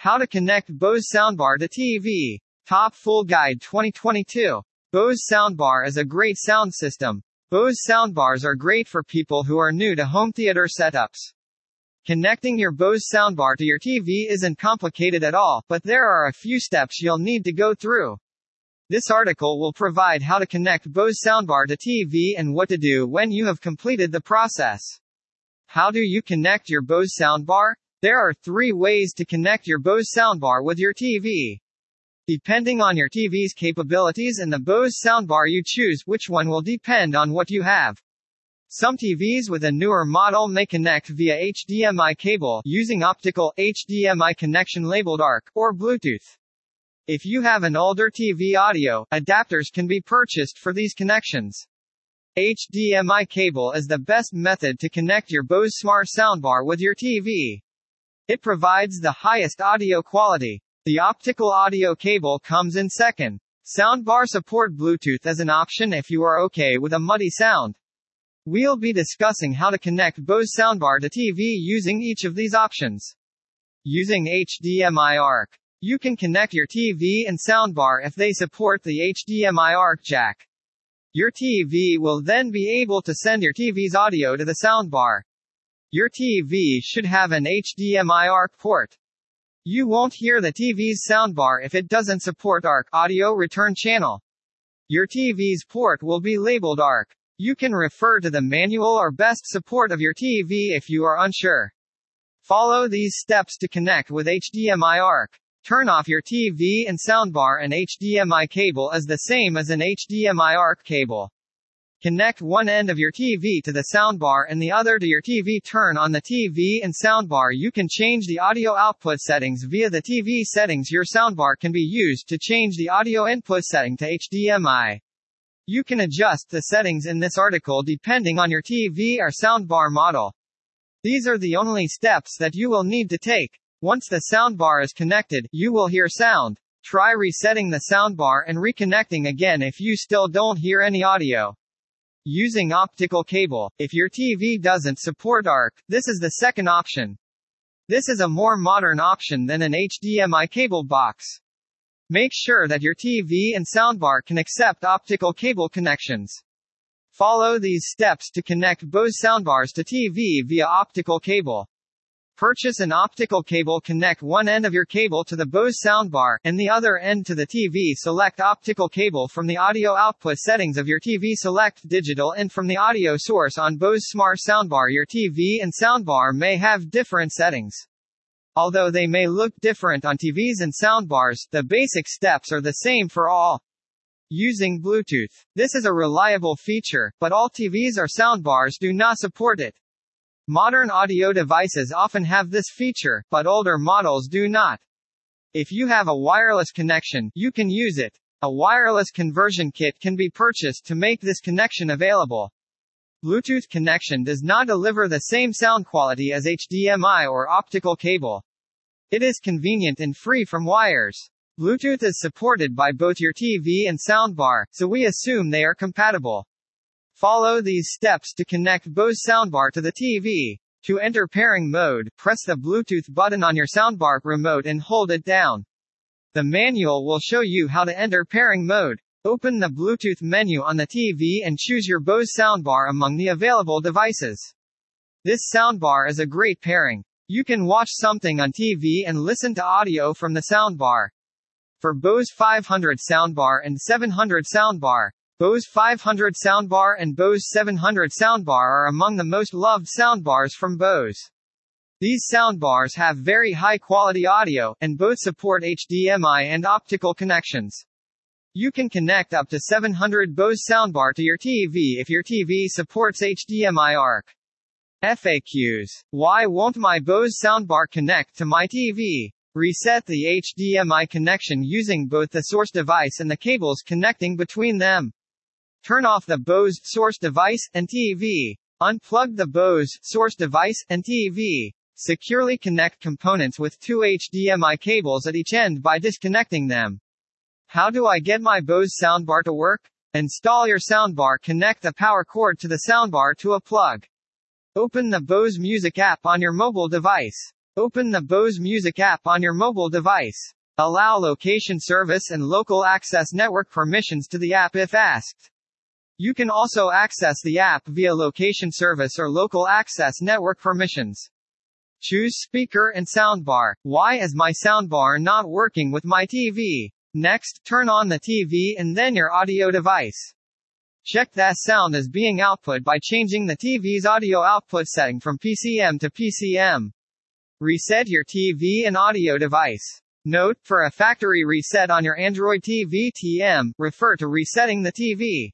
How to connect Bose soundbar to TV. Top Full Guide 2022. Bose soundbar is a great sound system. Bose soundbars are great for people who are new to home theater setups. Connecting your Bose soundbar to your TV isn't complicated at all, but there are a few steps you'll need to go through. This article will provide how to connect Bose soundbar to TV and what to do when you have completed the process. How do you connect your Bose soundbar? There are three ways to connect your Bose soundbar with your TV. Depending on your TV's capabilities and the Bose soundbar you choose, which one will depend on what you have. Some TVs with a newer model may connect via HDMI cable using optical HDMI connection labeled ARC or Bluetooth. If you have an older TV audio, adapters can be purchased for these connections. HDMI cable is the best method to connect your Bose Smart soundbar with your TV. It provides the highest audio quality. The optical audio cable comes in second. Soundbar support Bluetooth as an option if you are okay with a muddy sound. We'll be discussing how to connect Bose soundbar to TV using each of these options. Using HDMI ARC. You can connect your TV and soundbar if they support the HDMI ARC jack. Your TV will then be able to send your TV's audio to the soundbar. Your TV should have an HDMI ARC port. You won't hear the TV's soundbar if it doesn't support ARC audio return channel. Your TV's port will be labeled ARC. You can refer to the manual or best support of your TV if you are unsure. Follow these steps to connect with HDMI ARC. Turn off your TV and soundbar and HDMI cable is the same as an HDMI ARC cable. Connect one end of your TV to the soundbar and the other to your TV. Turn on the TV and soundbar. You can change the audio output settings via the TV settings. Your soundbar can be used to change the audio input setting to HDMI. You can adjust the settings in this article depending on your TV or soundbar model. These are the only steps that you will need to take. Once the soundbar is connected, you will hear sound. Try resetting the soundbar and reconnecting again if you still don't hear any audio. Using optical cable. If your TV doesn't support ARC, this is the second option. This is a more modern option than an HDMI cable box. Make sure that your TV and soundbar can accept optical cable connections. Follow these steps to connect Bose soundbars to TV via optical cable. Purchase an optical cable connect one end of your cable to the Bose soundbar, and the other end to the TV select optical cable from the audio output settings of your TV select digital and from the audio source on Bose Smart soundbar your TV and soundbar may have different settings. Although they may look different on TVs and soundbars, the basic steps are the same for all. Using Bluetooth. This is a reliable feature, but all TVs or soundbars do not support it. Modern audio devices often have this feature, but older models do not. If you have a wireless connection, you can use it. A wireless conversion kit can be purchased to make this connection available. Bluetooth connection does not deliver the same sound quality as HDMI or optical cable. It is convenient and free from wires. Bluetooth is supported by both your TV and soundbar, so we assume they are compatible. Follow these steps to connect Bose soundbar to the TV. To enter pairing mode, press the Bluetooth button on your soundbar remote and hold it down. The manual will show you how to enter pairing mode. Open the Bluetooth menu on the TV and choose your Bose soundbar among the available devices. This soundbar is a great pairing. You can watch something on TV and listen to audio from the soundbar. For Bose 500 soundbar and 700 soundbar, Bose 500 soundbar and Bose 700 soundbar are among the most loved soundbars from Bose. These soundbars have very high quality audio, and both support HDMI and optical connections. You can connect up to 700 Bose soundbar to your TV if your TV supports HDMI ARC. FAQs. Why won't my Bose soundbar connect to my TV? Reset the HDMI connection using both the source device and the cables connecting between them. Turn off the Bose source device and TV. Unplug the Bose source device and TV. Securely connect components with two HDMI cables at each end by disconnecting them. How do I get my Bose soundbar to work? Install your soundbar. Connect the power cord to the soundbar to a plug. Open the Bose Music app on your mobile device. Open the Bose Music app on your mobile device. Allow location service and local access network permissions to the app if asked. You can also access the app via location service or local access network permissions. Choose speaker and soundbar. Why is my soundbar not working with my TV? Next, turn on the TV and then your audio device. Check that sound is being output by changing the TV's audio output setting from PCM to PCM. Reset your TV and audio device. Note, for a factory reset on your Android TV TM, refer to resetting the TV.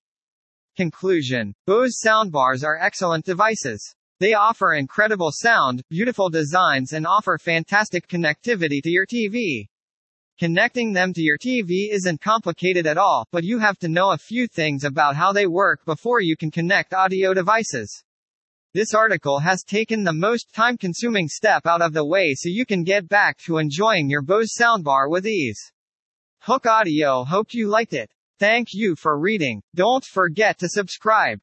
Conclusion. Bose soundbars are excellent devices. They offer incredible sound, beautiful designs and offer fantastic connectivity to your TV. Connecting them to your TV isn't complicated at all, but you have to know a few things about how they work before you can connect audio devices. This article has taken the most time consuming step out of the way so you can get back to enjoying your Bose soundbar with ease. Hooke Audio hoped you liked it. Thank you for reading. Don't forget to subscribe.